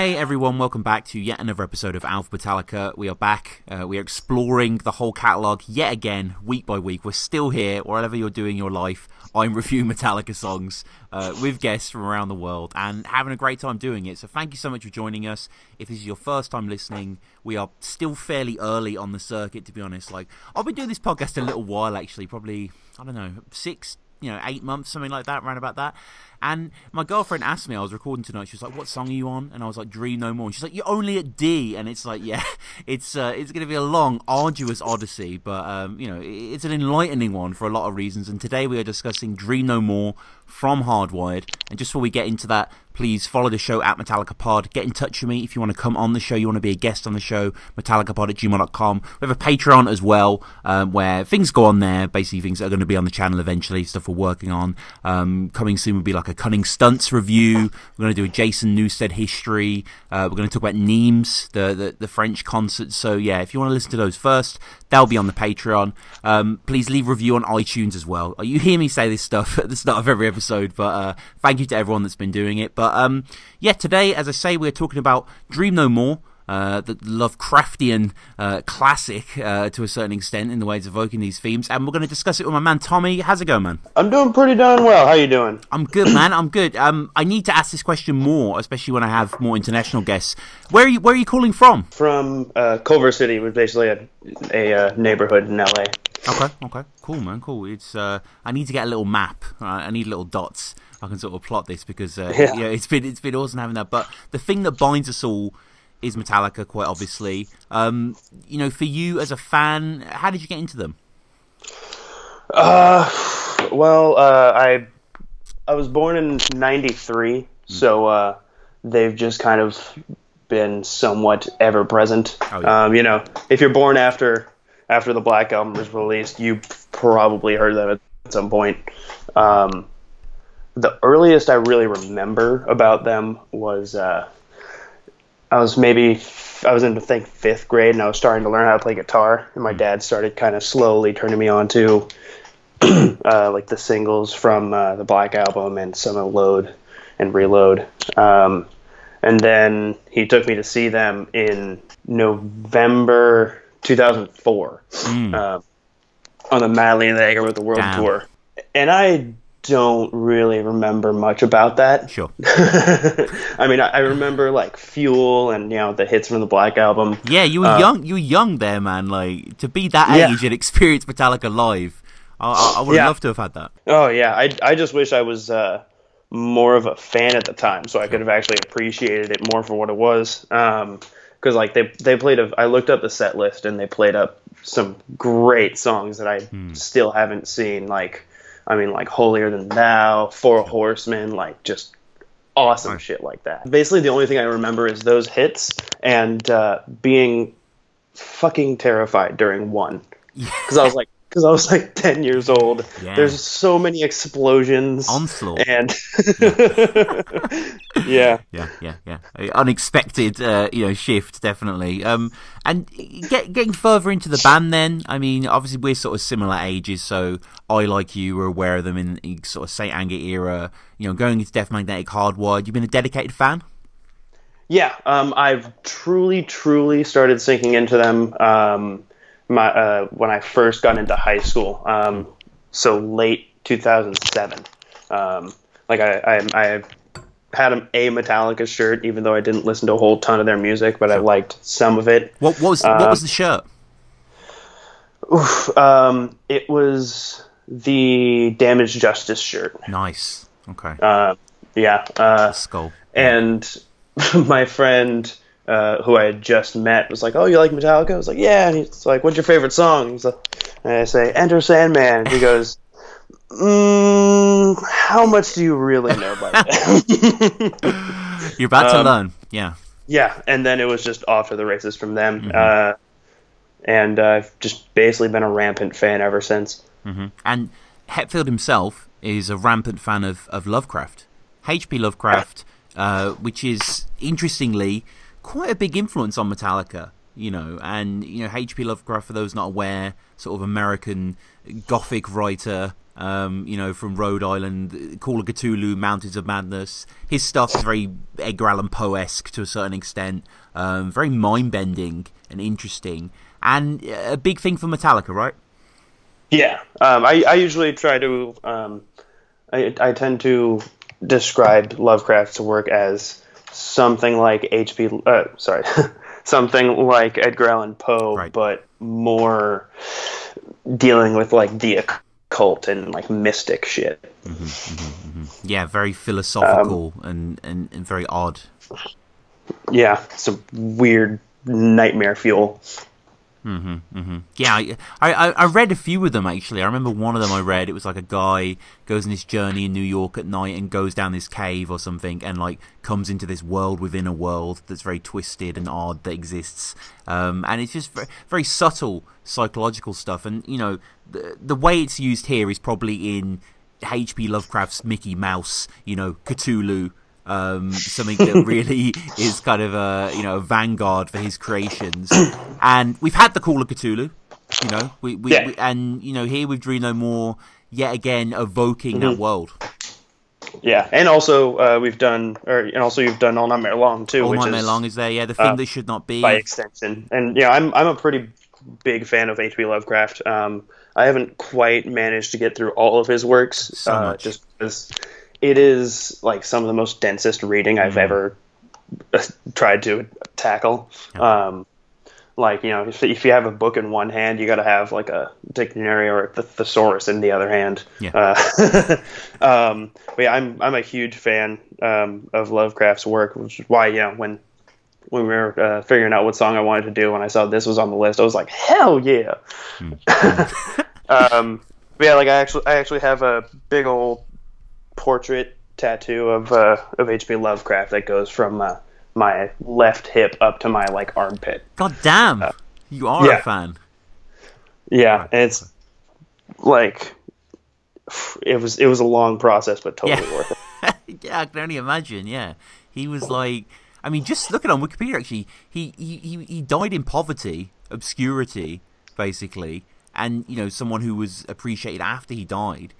Hey everyone, welcome back to yet another episode of Alpha Metallica. We are back. Uh, we are exploring the whole catalogue yet again, week by week. We're still here, wherever you're doing your life. I'm reviewing Metallica songs uh, with guests from around the world and having a great time doing it. So thank you so much for joining us. If this is your first time listening, we are still fairly early on the circuit, to be honest. Like I've been doing this podcast a little while, actually, probably I don't know six, you know, eight months, something like that, around about that. And my girlfriend asked me, I was recording tonight. She was like, "What song are you on?" And I was like, "Dream No More." And she's like, "You're only at D." And it's like, yeah, it's uh, it's going to be a long, arduous odyssey, but um, you know, it's an enlightening one for a lot of reasons. And today we are discussing "Dream No More" from Hardwired. And just before we get into that, please follow the show at Metallica Pod. Get in touch with me if you want to come on the show, you want to be a guest on the show, metallicapod at gmail.com. We have a Patreon as well, um, where things go on there, basically things are going to be on the channel eventually, stuff we're working on. Um, coming soon will be like a Cunning Stunts review. We're going to do a Jason Newsted history. Uh, we're going to talk about Nimes, the, the, the French concert. So yeah, if you want to listen to those first, they'll be on the Patreon. Um, please leave a review on iTunes as well. You hear me say this stuff at the start of every episode, but uh, thank you to everyone that's been doing it. But um, yeah, today, as I say, we're talking about Dream No More. Uh, the Lovecraftian uh, classic uh, to a certain extent in the ways of evoking these themes, and we're going to discuss it with my man Tommy. How's it going, man? I'm doing pretty darn well. How are you doing? I'm good, man. I'm good. Um, I need to ask this question more, especially when I have more international guests. Where are you? Where are you calling from? From uh, Culver City, which is basically a, a uh, neighborhood in LA. Okay, okay, cool, man, cool. It's uh, I need to get a little map. I need little dots. I can sort of plot this because uh, yeah. yeah, it's been it's been awesome having that. But the thing that binds us all is Metallica, quite obviously. Um, you know, for you as a fan, how did you get into them? Uh, well, uh, I I was born in '93, mm. so uh, they've just kind of been somewhat ever present. Oh, yeah. um, you know, if you're born after after the Black Album was released, you probably heard them at some point. Um, the earliest I really remember about them was uh, I was maybe I was in I think fifth grade and I was starting to learn how to play guitar and my hmm. dad started kind of slowly turning me on to uh, like the singles from uh, the Black album and some of Load and Reload. Um, and then he took me to see them in November 2004 mm. uh, on the Madly in Anger with the World Damn. Tour. And I don't really remember much about that. Sure. I mean, I, I, remember like Fuel and you know the hits from the Black album. Yeah, you were uh, young. You were young there, man. Like to be that yeah. age and experience Metallica live. I, I would yeah. love to have had that. Oh yeah, I I just wish I was uh, more of a fan at the time, so I could have actually appreciated it more for what it was. Um, because like they they played a I looked up the set list and they played up some great songs that I hmm. still haven't seen like I mean, like Holier Than Thou, Four Horsemen, like just awesome right. shit like that. Basically, the only thing I remember is those hits and uh, being fucking terrified during one because I was like, because I was like 10 years old. Yeah. There's so many explosions. Onslaught. And yeah. Yeah, yeah, yeah. Unexpected, uh, you know, shift, definitely. Um, and get, getting further into the band then, I mean, obviously we're sort of similar ages, so I, like you, were aware of them in, in sort of St. Anger era, you know, going into Death Magnetic Hardwired. You've been a dedicated fan? Yeah, um, I've truly, truly started sinking into them. Um, my uh, when I first got into high school. Um, so late 2007. Um, like I, I, I had a Metallica shirt, even though I didn't listen to a whole ton of their music, but I liked some of it. What, what was what was the shirt? Oof, um, it was the Damaged Justice shirt. Nice. Okay. Uh, yeah. Uh, skull. And my friend uh, who I had just met was like, "Oh, you like Metallica?" I was like, "Yeah." And he's like, "What's your favorite song?" He's like, and I say, "Enter Sandman." he goes, mm, "How much do you really know about that?" You're about um, to learn, yeah. Yeah, and then it was just off to the races from them, mm-hmm. uh, and I've just basically been a rampant fan ever since. Mm-hmm. And Hetfield himself is a rampant fan of, of Lovecraft, H.P. Lovecraft, uh, which is interestingly quite a big influence on Metallica. you know, and you know H.P. Lovecraft, for those not aware, sort of American gothic writer, um, you know, from Rhode Island, Call of Cthulhu, Mountains of Madness. His stuff is very Edgar Allan Poe esque to a certain extent, um, very mind bending and interesting, and a big thing for Metallica, right? Yeah, um, I, I usually try to. Um, I, I tend to describe Lovecraft's work as something like H.P. Uh, sorry, something like Edgar Allan Poe, right. but more dealing with like the occult and like mystic shit. Mm-hmm, mm-hmm, mm-hmm. Yeah, very philosophical um, and, and, and very odd. Yeah, some weird nightmare fuel. Mm-hmm, mm-hmm. Yeah, I, I I read a few of them actually. I remember one of them I read. It was like a guy goes on this journey in New York at night and goes down this cave or something, and like comes into this world within a world that's very twisted and odd that exists. Um, and it's just very, very subtle psychological stuff. And you know, the the way it's used here is probably in H.P. Lovecraft's Mickey Mouse, you know, Cthulhu um, something that really is kind of a you know a vanguard for his creations. And we've had the Call of Cthulhu, you know, we, we, yeah. we and you know here with Dream No More, yet again evoking mm-hmm. that world. Yeah, and also uh, we've done, or and also you've done All Nightmare Long too. All Nightmare Long is there, yeah. The thing uh, that should not be by extension, and yeah, I'm I'm a pretty big fan of H.P. Lovecraft. Um, I haven't quite managed to get through all of his works, so uh, just because it is like some of the most densest reading I've mm-hmm. ever uh, tried to tackle. Yeah. Um, like you know, if, if, you have a book in one hand, you got to have like a dictionary or a thesaurus in the other hand. Yeah. Uh, um, but yeah, I'm I'm a huge fan um, of Lovecraft's work, which is why you know when when we were uh, figuring out what song I wanted to do, when I saw this was on the list, I was like, hell yeah. Mm. um, yeah, like I actually I actually have a big old portrait tattoo of uh, of H.P. Lovecraft that goes from uh, my left hip up to my like armpit. God damn, uh, you are yeah. a fan. Yeah, and it's like it was it was a long process, but totally yeah. worth it. yeah, I can only imagine. Yeah, he was like, I mean, just looking on Wikipedia, actually, he he he died in poverty, obscurity, basically, and you know, someone who was appreciated after he died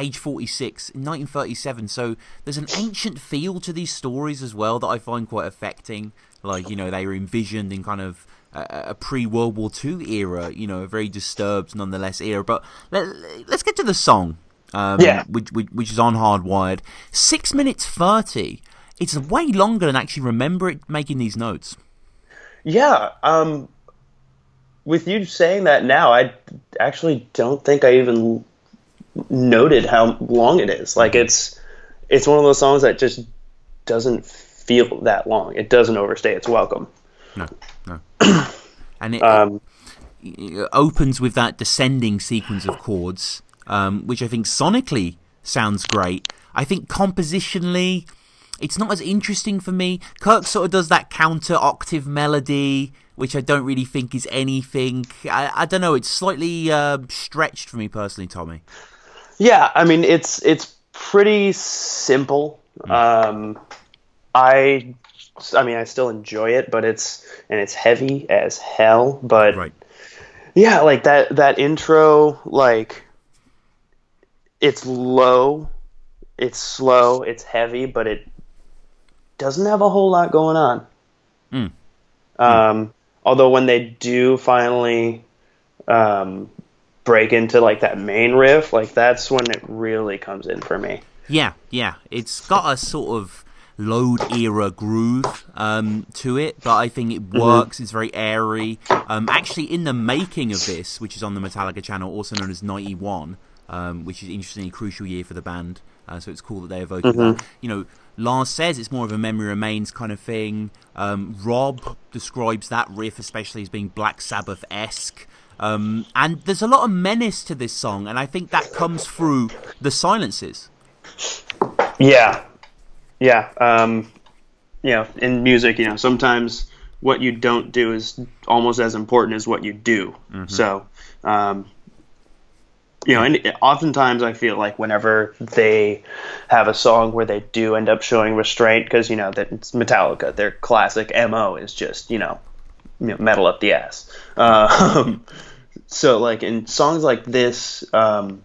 age 46 in 1937 so there's an ancient feel to these stories as well that i find quite affecting. Like you know they were envisioned in kind of a, a pre-world war ii era you know a very disturbed nonetheless era. But let, us get to the song um, yeah. which, which, which is on hardwired. 6 minutes 30 it's way longer than I actually remember it making these notes. Yeah um with you saying that now, I actually don't think I even noted how long it is. Like it's it's one of those songs that just doesn't feel that long. It doesn't overstay its welcome. No, no. and it, um, it, opens with that descending sequence of chords, um, which I think sonically sounds great. I think compositionally, it's not as interesting for me. Kirk sort of does that counter octave melody, which I don't really think is anything. I, I don't know. It's slightly uh, stretched for me personally, Tommy. Yeah, I mean it's it's pretty simple. Mm. Um, I I mean I still enjoy it, but it's and it's heavy as hell. But right. yeah, like that that intro, like it's low, it's slow, it's heavy, but it doesn't have a whole lot going on. Mm. Um, although when they do finally um, break into like that main riff, like that's when it really comes in for me. Yeah, yeah. It's got a sort of load era groove um, to it, but I think it mm-hmm. works. Mm-hmm. It's very airy. Um, actually, in the making of this, which is on the Metallica channel, also known as 91, um, which is interestingly crucial year for the band, uh, so it's cool that they evoke mm-hmm. that. You know, Lars says it's more of a memory remains kind of thing. Um, Rob describes that riff, especially as being Black Sabbath esque. Um, and there's a lot of menace to this song, and I think that comes through the silences. Yeah, yeah. Um, you know, in music, you know, sometimes what you don't do is almost as important as what you do. Mm-hmm. So, um, you know, and oftentimes I feel like whenever they have a song where they do end up showing restraint, because you know that it's Metallica, their classic mo is just you know you know, metal up the ass. Um, so like in songs like this, um,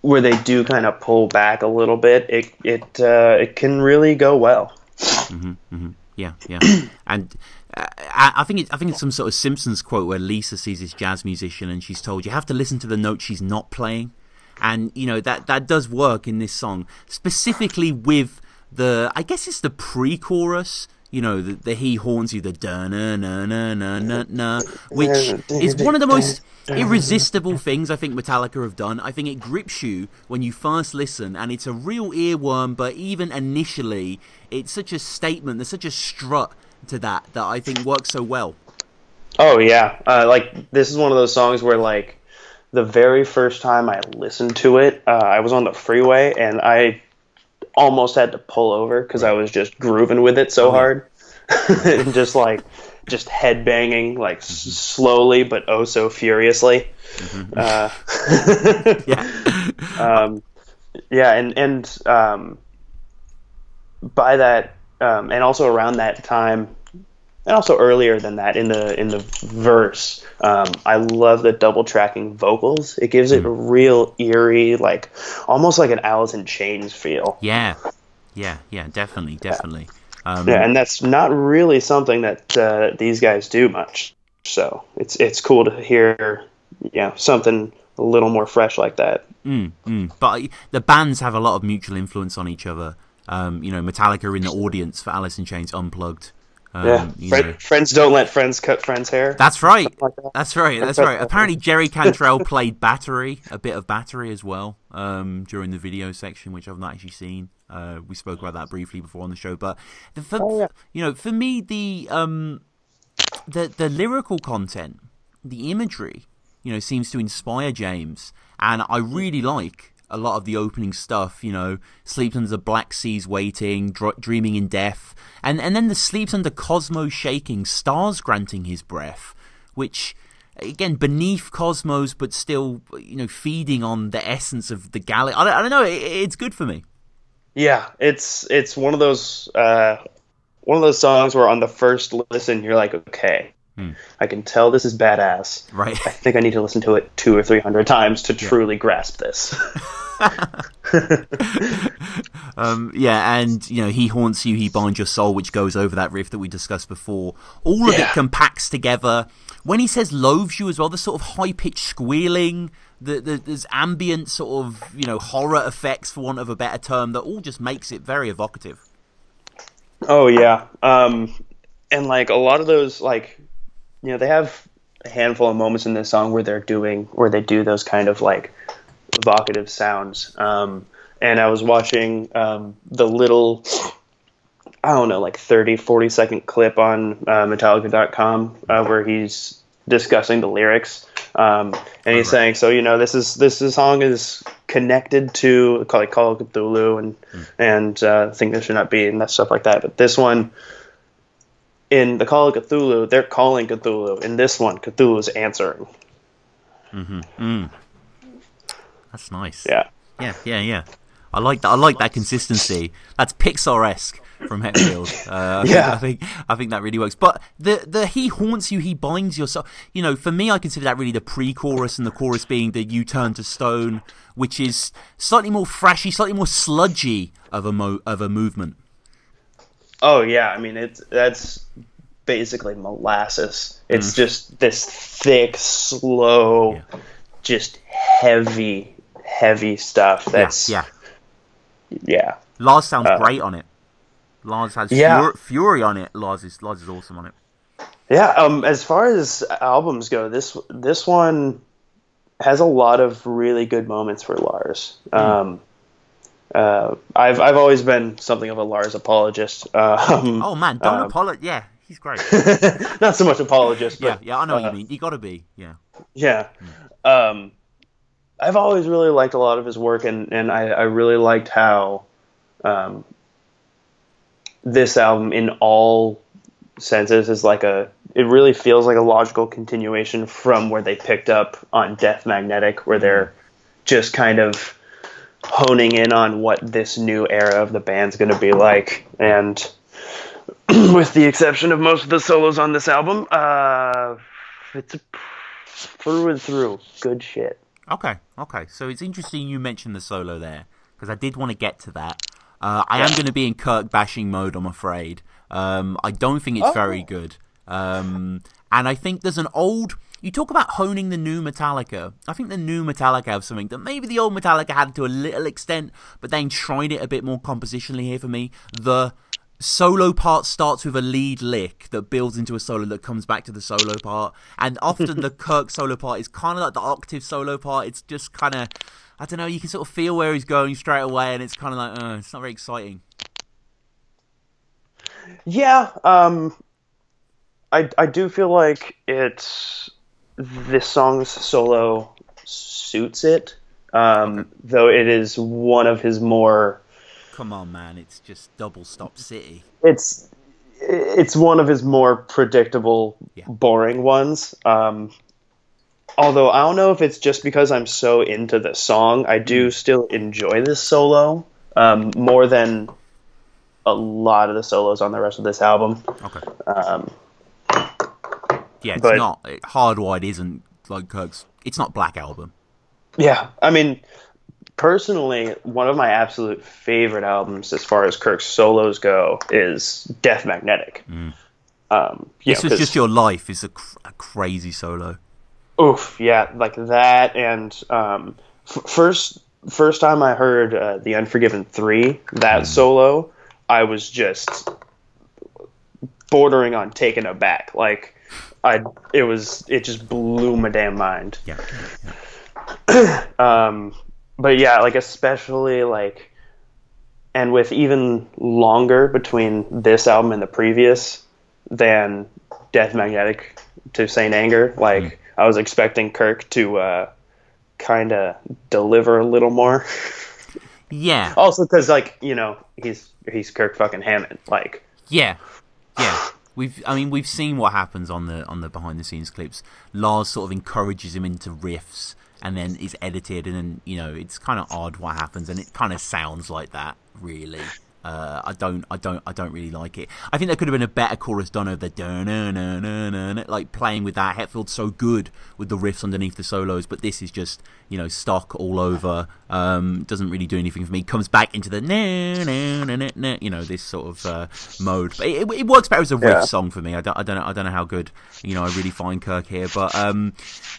where they do kind of pull back a little bit, it it uh, it can really go well. Mm-hmm, mm-hmm. Yeah, yeah, and uh, I think it's I think it's some sort of Simpsons quote where Lisa sees this jazz musician and she's told you have to listen to the note she's not playing, and you know that that does work in this song specifically with the I guess it's the pre-chorus you know, the, the he haunts you, the da na na na na na na, which is one of the most irresistible things I think Metallica have done. I think it grips you when you first listen, and it's a real earworm. But even initially, it's such a statement. There's such a strut to that that I think works so well. Oh yeah, uh, like this is one of those songs where like the very first time I listened to it, uh, I was on the freeway and I almost had to pull over because I was just grooving with it so hard, and just like just head banging like mm-hmm. slowly but oh so furiously. Mm-hmm. Uh, yeah, um, yeah, and and um, by that, um, and also around that time, and also earlier than that in the in the verse um, i love the double tracking vocals. It gives it a mm. real eerie like almost like an alice in chains feel. Yeah. Yeah yeah definitely definitely. Yeah, um, yeah and that's not really something that uh, these guys do much. So it's it's cool to hear you know something a little more fresh like that. Mm, mm. but the bands have a lot of mutual influence on each other. Um, you know metallica in the audience for alice in chains unplugged um, yeah, Friend, friends don't let friends cut friends' hair. That's right. Like that. That's right. That's right. Apparently, Jerry Cantrell played battery, a bit of battery as well, um, during the video section, which I've not actually seen. Uh, we spoke about that briefly before on the show, but the, for, oh, yeah. you know, for me, the um, the the lyrical content, the imagery, you know, seems to inspire James, and I really like a lot of the opening stuff, you know, sleeps under the black seas waiting, dr- dreaming in death, and and then the sleeps under cosmos shaking, stars granting his breath, which again beneath cosmos but still you know feeding on the essence of the galaxy. I don't, I don't know, it, it's good for me. Yeah, it's it's one of those uh, one of those songs where on the first listen you're like, okay, Hmm. I can tell this is badass. Right. I think I need to listen to it two or three hundred times to yeah. truly grasp this. um, yeah, and you know, he haunts you, he binds your soul, which goes over that riff that we discussed before. All of yeah. it compacts together. When he says loathes you as well, the sort of high pitched squealing, the, the, there's ambient sort of you know horror effects, for want of a better term, that all just makes it very evocative. Oh yeah, um, and like a lot of those like you know they have a handful of moments in this song where they're doing where they do those kind of like evocative sounds. Um, and I was watching um, the little I don't know like 30 40 second clip on uh, Metallica.com uh, where he's discussing the lyrics. Um, and he's right. saying, so you know, this is this, this song is connected to like Call of Cthulhu and mm. and uh, Thing That Should Not Be and that stuff like that. But this one, in the Call of Cthulhu, they're calling Cthulhu. In this one, Cthulhu is answering. Mm-hmm. Mm. That's nice. Yeah. Yeah, yeah, yeah. I like that. I like that consistency. That's Pixar esque from Hetfield. Uh, I yeah, think, I think I think that really works. But the the he haunts you, he binds your soul. You know, for me, I consider that really the pre-chorus and the chorus being the "You Turn to Stone," which is slightly more flashy, slightly more sludgy of a mo- of a movement. Oh yeah, I mean it's that's basically molasses. It's mm. just this thick, slow, yeah. just heavy, heavy stuff. That's yeah, yeah. yeah. Lars sounds uh, great on it. Lars has yeah. Fury, fury on it. Lars is Lars is awesome on it. Yeah. Um. As far as albums go, this this one has a lot of really good moments for Lars. Mm. Um uh, I've I've always been something of a Lars apologist. Um, oh man, don't um, apologize. Yeah, he's great. not so much apologist. But, yeah, yeah, I know uh, what you uh, mean. You got to be. Yeah. Yeah. Mm. Um, I've always really liked a lot of his work, and and I, I really liked how, um, this album in all senses is like a. It really feels like a logical continuation from where they picked up on Death Magnetic, where they're just kind of honing in on what this new era of the band's going to be like and with the exception of most of the solos on this album. Uh, it's a through and through good shit. Okay, okay. So it's interesting you mentioned the solo there because I did want to get to that. Uh, I am going to be in Kirk bashing mode, I'm afraid. Um, I don't think it's oh. very good. Um, and I think there's an old. You talk about honing the new Metallica. I think the new Metallica have something that maybe the old Metallica had to a little extent, but then tried it a bit more compositionally here for me. The solo part starts with a lead lick that builds into a solo that comes back to the solo part. And often the Kirk solo part is kind of like the octave solo part. It's just kind of, I don't know, you can sort of feel where he's going straight away, and it's kind of like, uh, it's not very exciting. Yeah, um, I I do feel like it's this song's solo suits it, um, okay. though it is one of his more come on, man! It's just double stop city. It's it's one of his more predictable, yeah. boring ones. Um, although I don't know if it's just because I'm so into the song, I do mm. still enjoy this solo um, more than a lot of the solos on the rest of this album. Okay. Um, yeah, it's but, not Hardwired. Isn't like Kirk's. It's not Black Album. Yeah, I mean, personally, one of my absolute favorite albums as far as Kirk's solos go is Death Magnetic. Mm. Um, this was just your life is a, cr- a, crazy solo. Oof, yeah, like that. And um, f- first, first time I heard uh, the Unforgiven three, that mm. solo, I was just bordering on taken aback. Like, I, it was, it just blew my damn mind. Yeah. yeah. um, but yeah, like especially like, and with even longer between this album and the previous than Death Magnetic to Saint Anger. Like mm. I was expecting Kirk to uh, kind of deliver a little more. yeah. Also, because like you know he's he's Kirk fucking Hammett. Like. Yeah. Yeah. We've, I mean, we've seen what happens on the on the behind the scenes clips. Lars sort of encourages him into riffs and then it's edited, and then you know it's kind of odd what happens, and it kind of sounds like that, really. Uh, I don't, I don't, I don't really like it. I think there could have been a better chorus done over the like playing with that. Hetfield's so good with the riffs underneath the solos, but this is just you know stock all over. Um, doesn't really do anything for me. Comes back into the you know this sort of uh, mode, but it, it, works better as a riff yeah. song for me. I don't, I don't know, I don't know how good you know I really find Kirk here, but um,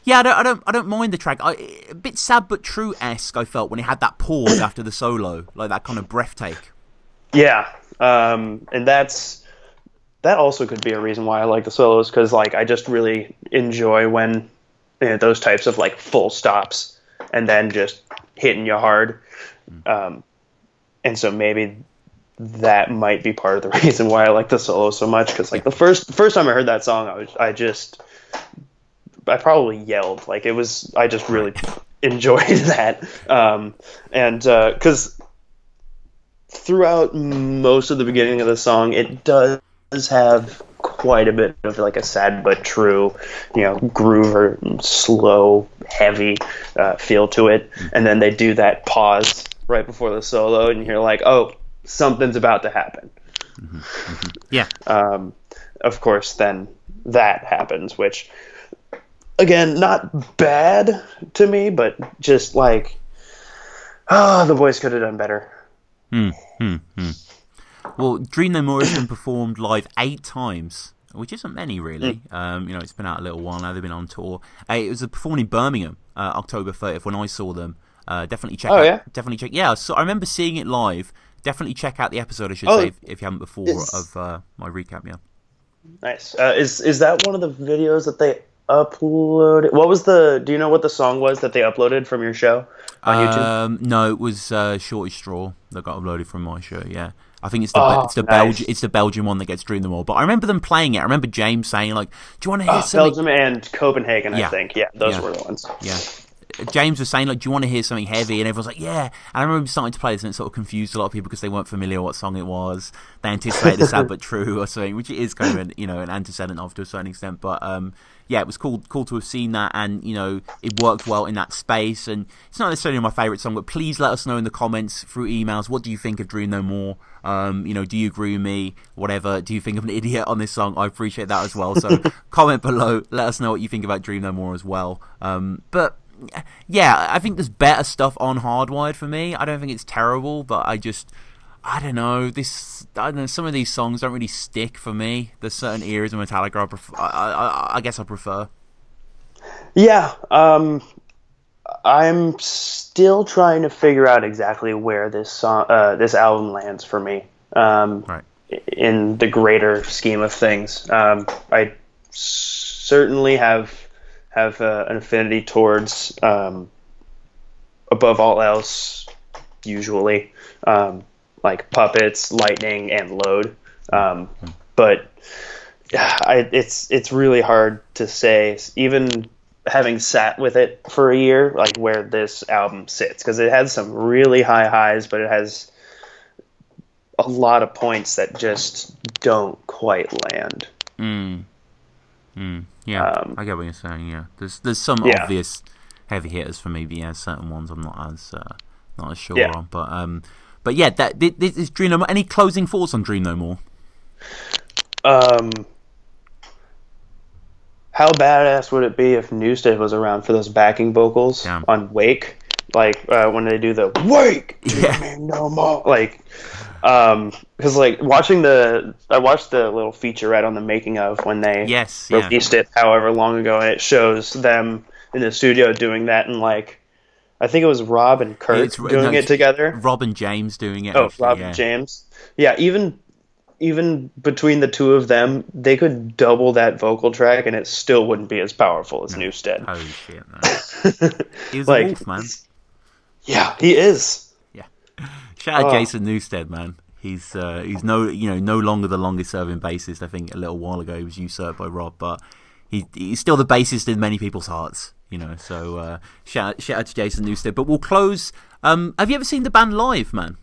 yeah, I don't, I don't, I don't mind the track. I, a bit sad but true esque. I felt when it had that pause after the solo, like that kind of breathtaking. Yeah, um, and that's that also could be a reason why I like the solos because like I just really enjoy when you know, those types of like full stops and then just hitting you hard. Um, and so maybe that might be part of the reason why I like the solo so much because like the first first time I heard that song I was I just I probably yelled. Like it was I just really enjoyed that. Um, and because uh, throughout most of the beginning of the song, it does have quite a bit of like a sad but true, you know, groove or slow, heavy uh, feel to it. And then they do that pause right before the solo, and you're like, oh, something's about to happen. Mm-hmm. Mm-hmm. Yeah. Um, of course, then that happens, which, again, not bad to me, but just like, oh, the boys could have done better. Hmm, hmm, hmm. Well, Dream No More has been performed live eight times, which isn't many really. Mm. Um, you know, it's been out a little while now. They've been on tour. Uh, it was performed in Birmingham, uh, October 30th, when I saw them. Uh, definitely check. Oh out, yeah. Definitely check. Yeah, so I remember seeing it live. Definitely check out the episode. I should oh, say if, if, you haven't before of uh, my recap. Yeah. Nice. Uh, is is that one of the videos that they uploaded? What was the? Do you know what the song was that they uploaded from your show on YouTube? Um, no, it was uh, Shortest Straw that got uploaded from my show. Yeah. I think it's the oh, it's the nice. Belgian it's the Belgian one that gets Dream them all. But I remember them playing it. I remember James saying like, "Do you want to hear oh, something?" Belgium and Copenhagen, yeah. I think. Yeah, those yeah. were the ones. Yeah. James was saying like, "Do you want to hear something heavy?" And everyone's like, "Yeah." And I remember starting to play this, and it sort of confused a lot of people because they weren't familiar what song it was. They anticipated the sad but true or something, which it is kind of an you know an antecedent of to a certain extent. But um, yeah, it was cool cool to have seen that, and you know, it worked well in that space. And it's not necessarily my favorite song, but please let us know in the comments through emails. What do you think of Dream No More? Um, you know, do you agree with me? Whatever. Do you think I'm an idiot on this song? I appreciate that as well. So comment below. Let us know what you think about Dream No More as well. Um, but yeah, I think there's better stuff on Hardwired for me. I don't think it's terrible, but I just I don't know. This I don't know. Some of these songs don't really stick for me. There's certain eras of Metallica I prefer. I, I, I guess I prefer. Yeah, um, I'm still trying to figure out exactly where this song, uh, this album lands for me. Um, right. In the greater scheme of things, um, I certainly have have uh, an affinity towards um, above all else, usually um, like puppets, lightning, and load. Um, but I, it's it's really hard to say, even having sat with it for a year, like where this album sits, because it has some really high highs, but it has a lot of points that just don't quite land. Mm. Mm. Yeah, um, I get what you're saying. Yeah, there's there's some yeah. obvious heavy hitters for me, but yeah, certain ones I'm not as uh, not as sure yeah. on. But um, but yeah, that this is Dream No More. Any closing thoughts on Dream No More? Um, how badass would it be if Newsted was around for those backing vocals Damn. on Wake? Like uh, when they do the Wake, yeah. no more. Like um because like watching the i watched the little featurette on the making of when they yes released yeah. it however long ago and it shows them in the studio doing that and like i think it was rob and kirk it's, doing no, it together rob and james doing it oh actually, rob yeah. and james yeah even even between the two of them they could double that vocal track and it still wouldn't be as powerful as no. newsted holy shit man he's like, a wolf man yeah he is Shout out oh. Jason Newsted, man. He's uh, he's no you know no longer the longest serving bassist. I think a little while ago he was usurped by Rob, but he he's still the bassist in many people's hearts. You know, so uh, shout shout out to Jason Newsted. But we'll close. Um, have you ever seen the band live, man?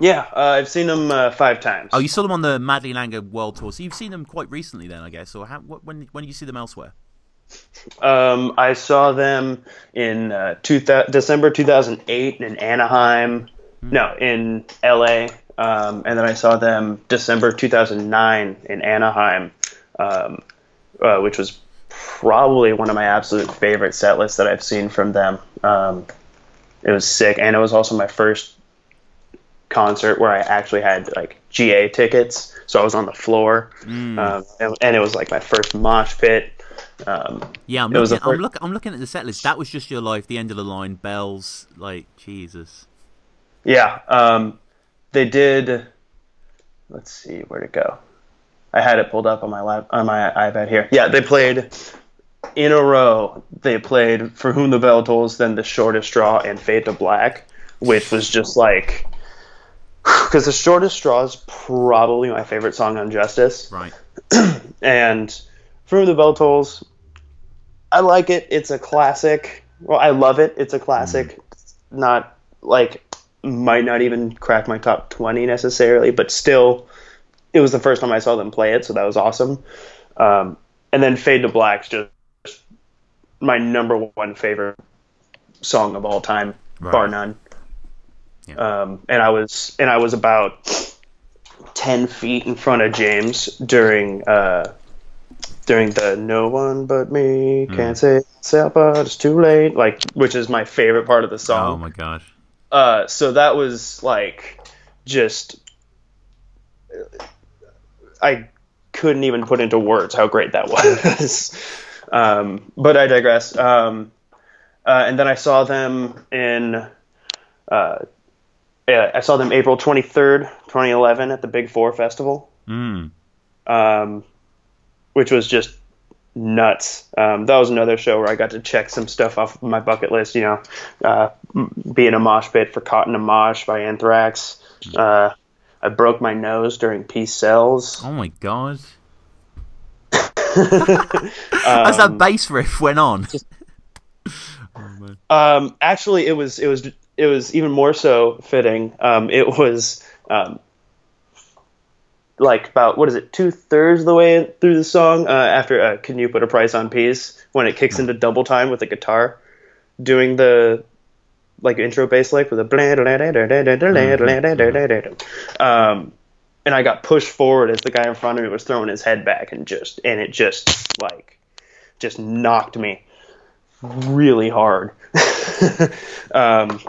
Yeah, uh, I've seen them uh, five times. Oh, you saw them on the Madly in Anger World Tour. So you've seen them quite recently, then, I guess. Or how, when when did you see them elsewhere? Um, I saw them in uh, two th- December 2008 in Anaheim. Hmm. No, in LA. Um, and then I saw them December 2009 in Anaheim, um, uh, which was probably one of my absolute favorite set lists that I've seen from them. Um, it was sick, and it was also my first concert where I actually had like GA tickets, so I was on the floor, mm. and, and, it was like my first mosh pit. Um, yeah, I'm looking, I'm, look, I'm looking at the set list. That was just your life, the end of the line, bells, like Jesus. Yeah, um, they did. Let's see where to go. I had it pulled up on my lap on my iPad here. Yeah, they played in a row. They played "For Whom the Bell Tolls," then "The Shortest Straw" and "Fade to Black," which was just like because "The Shortest Straw" is probably my favorite song on Justice. Right. and "For Whom the Bell Tolls," I like it. It's a classic. Well, I love it. It's a classic. Mm. Not like might not even crack my top 20 necessarily, but still, it was the first time I saw them play it, so that was awesome. Um, and then Fade to Black's just my number one favorite song of all time, right. bar none. Yeah. Um, and I was and I was about ten feet in front of James during uh, during the "No one but me mm. can't say myself, it's too late," like which is my favorite part of the song. Oh my gosh! Uh, so that was like just I couldn't even put into words how great that was. um, but I digress. Um, uh, and then I saw them in. Uh, yeah, I saw them April 23rd, 2011 at the Big Four Festival. Mm. Um, which was just nuts. Um, that was another show where I got to check some stuff off my bucket list. You know, uh, being a mosh pit for Caught in a Mosh" by Anthrax. Uh, I broke my nose during Peace Sells. Oh my god! As that um, bass riff went on. oh, um, actually, it was it was it was even more so fitting. Um, it was um, like about what is it two thirds of the way through the song uh, after uh, "Can You Put a Price on Peace" when it kicks into double time with the guitar, doing the like intro bass lick with a um, and I got pushed forward as the guy in front of me was throwing his head back and just and it just like just knocked me really hard. um,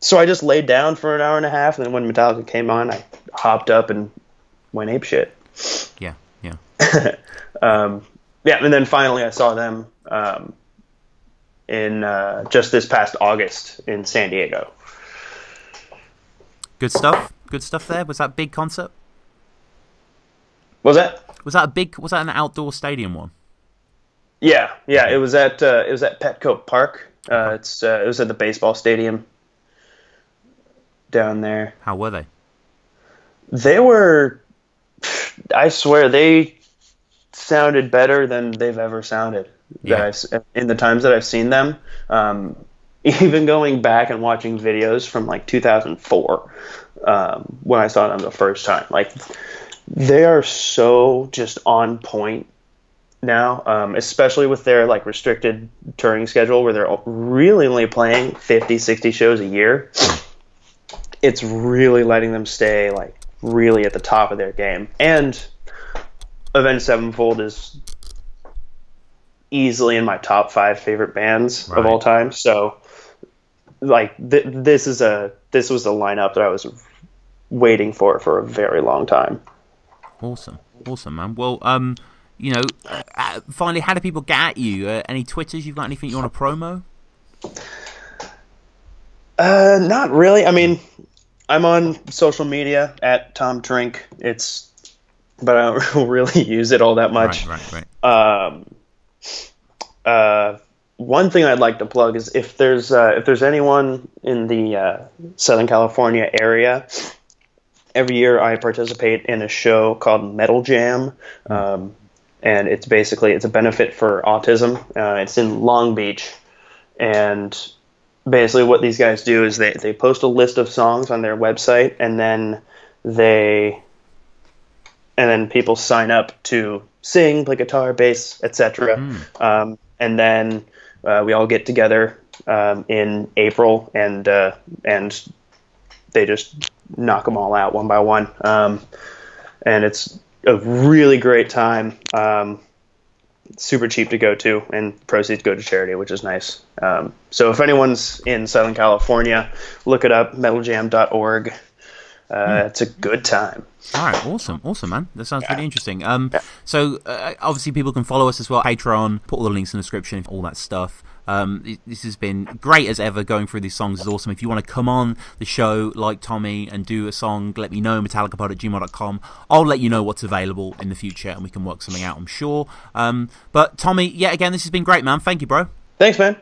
so I just laid down for an hour and a half, and then when Metallica came on, I hopped up and went ape shit. Yeah, yeah, um, yeah, and then finally I saw them um, in uh, just this past August in San Diego. Good stuff. Good stuff. There was that big concert. Was that? Was that a big? Was that an outdoor stadium one? Yeah, yeah. It was at uh, it was at Petco Park. Uh, it's uh, it was at the baseball stadium down there. How were they? They were. I swear they sounded better than they've ever sounded. Yeah. in the times that I've seen them, um, even going back and watching videos from like 2004 um, when I saw them the first time, like they are so just on point now, um, especially with their like restricted touring schedule where they're really only playing 50, 60 shows a year. It's really letting them stay like really at the top of their game. And Avenged Sevenfold is easily in my top five favorite bands right. of all time. So, like th- this is a this was a lineup that I was waiting for for a very long time. Awesome, awesome, man. Well, um, you know, uh, finally, how do people get at you? Uh, any Twitters? You've got anything you want to promo? Uh, not really. I mean, I'm on social media at Tom Trink. It's, but I don't really use it all that much. Right, right, right. Um, uh, one thing I'd like to plug is if there's uh, if there's anyone in the uh, Southern California area every year I participate in a show called Metal Jam. Um, and it's basically it's a benefit for autism. Uh, it's in Long Beach, and basically what these guys do is they, they post a list of songs on their website, and then they and then people sign up to sing, play guitar, bass, etc. Mm. Um, and then uh, we all get together um, in April, and uh, and they just knock them all out one by one. Um, and it's a really great time. Super cheap to go to, and proceeds go to charity, which is nice. Um, so if anyone's in Southern California, look it up, metaljam.org. Uh, mm. It's a good time. All right, awesome, awesome, man. That sounds yeah. really interesting. Um, yeah. so uh, obviously people can follow us as well. Patreon, put all the links in the description, all that stuff. Um, this has been great as ever. Going through these songs is awesome. If you want to come on the show like Tommy and do a song, let me know. MetallicaPod at gmail.com. I'll let you know what's available in the future and we can work something out, I'm sure. Um, but Tommy, yet again, this has been great, man. Thank you, bro. Thanks, man.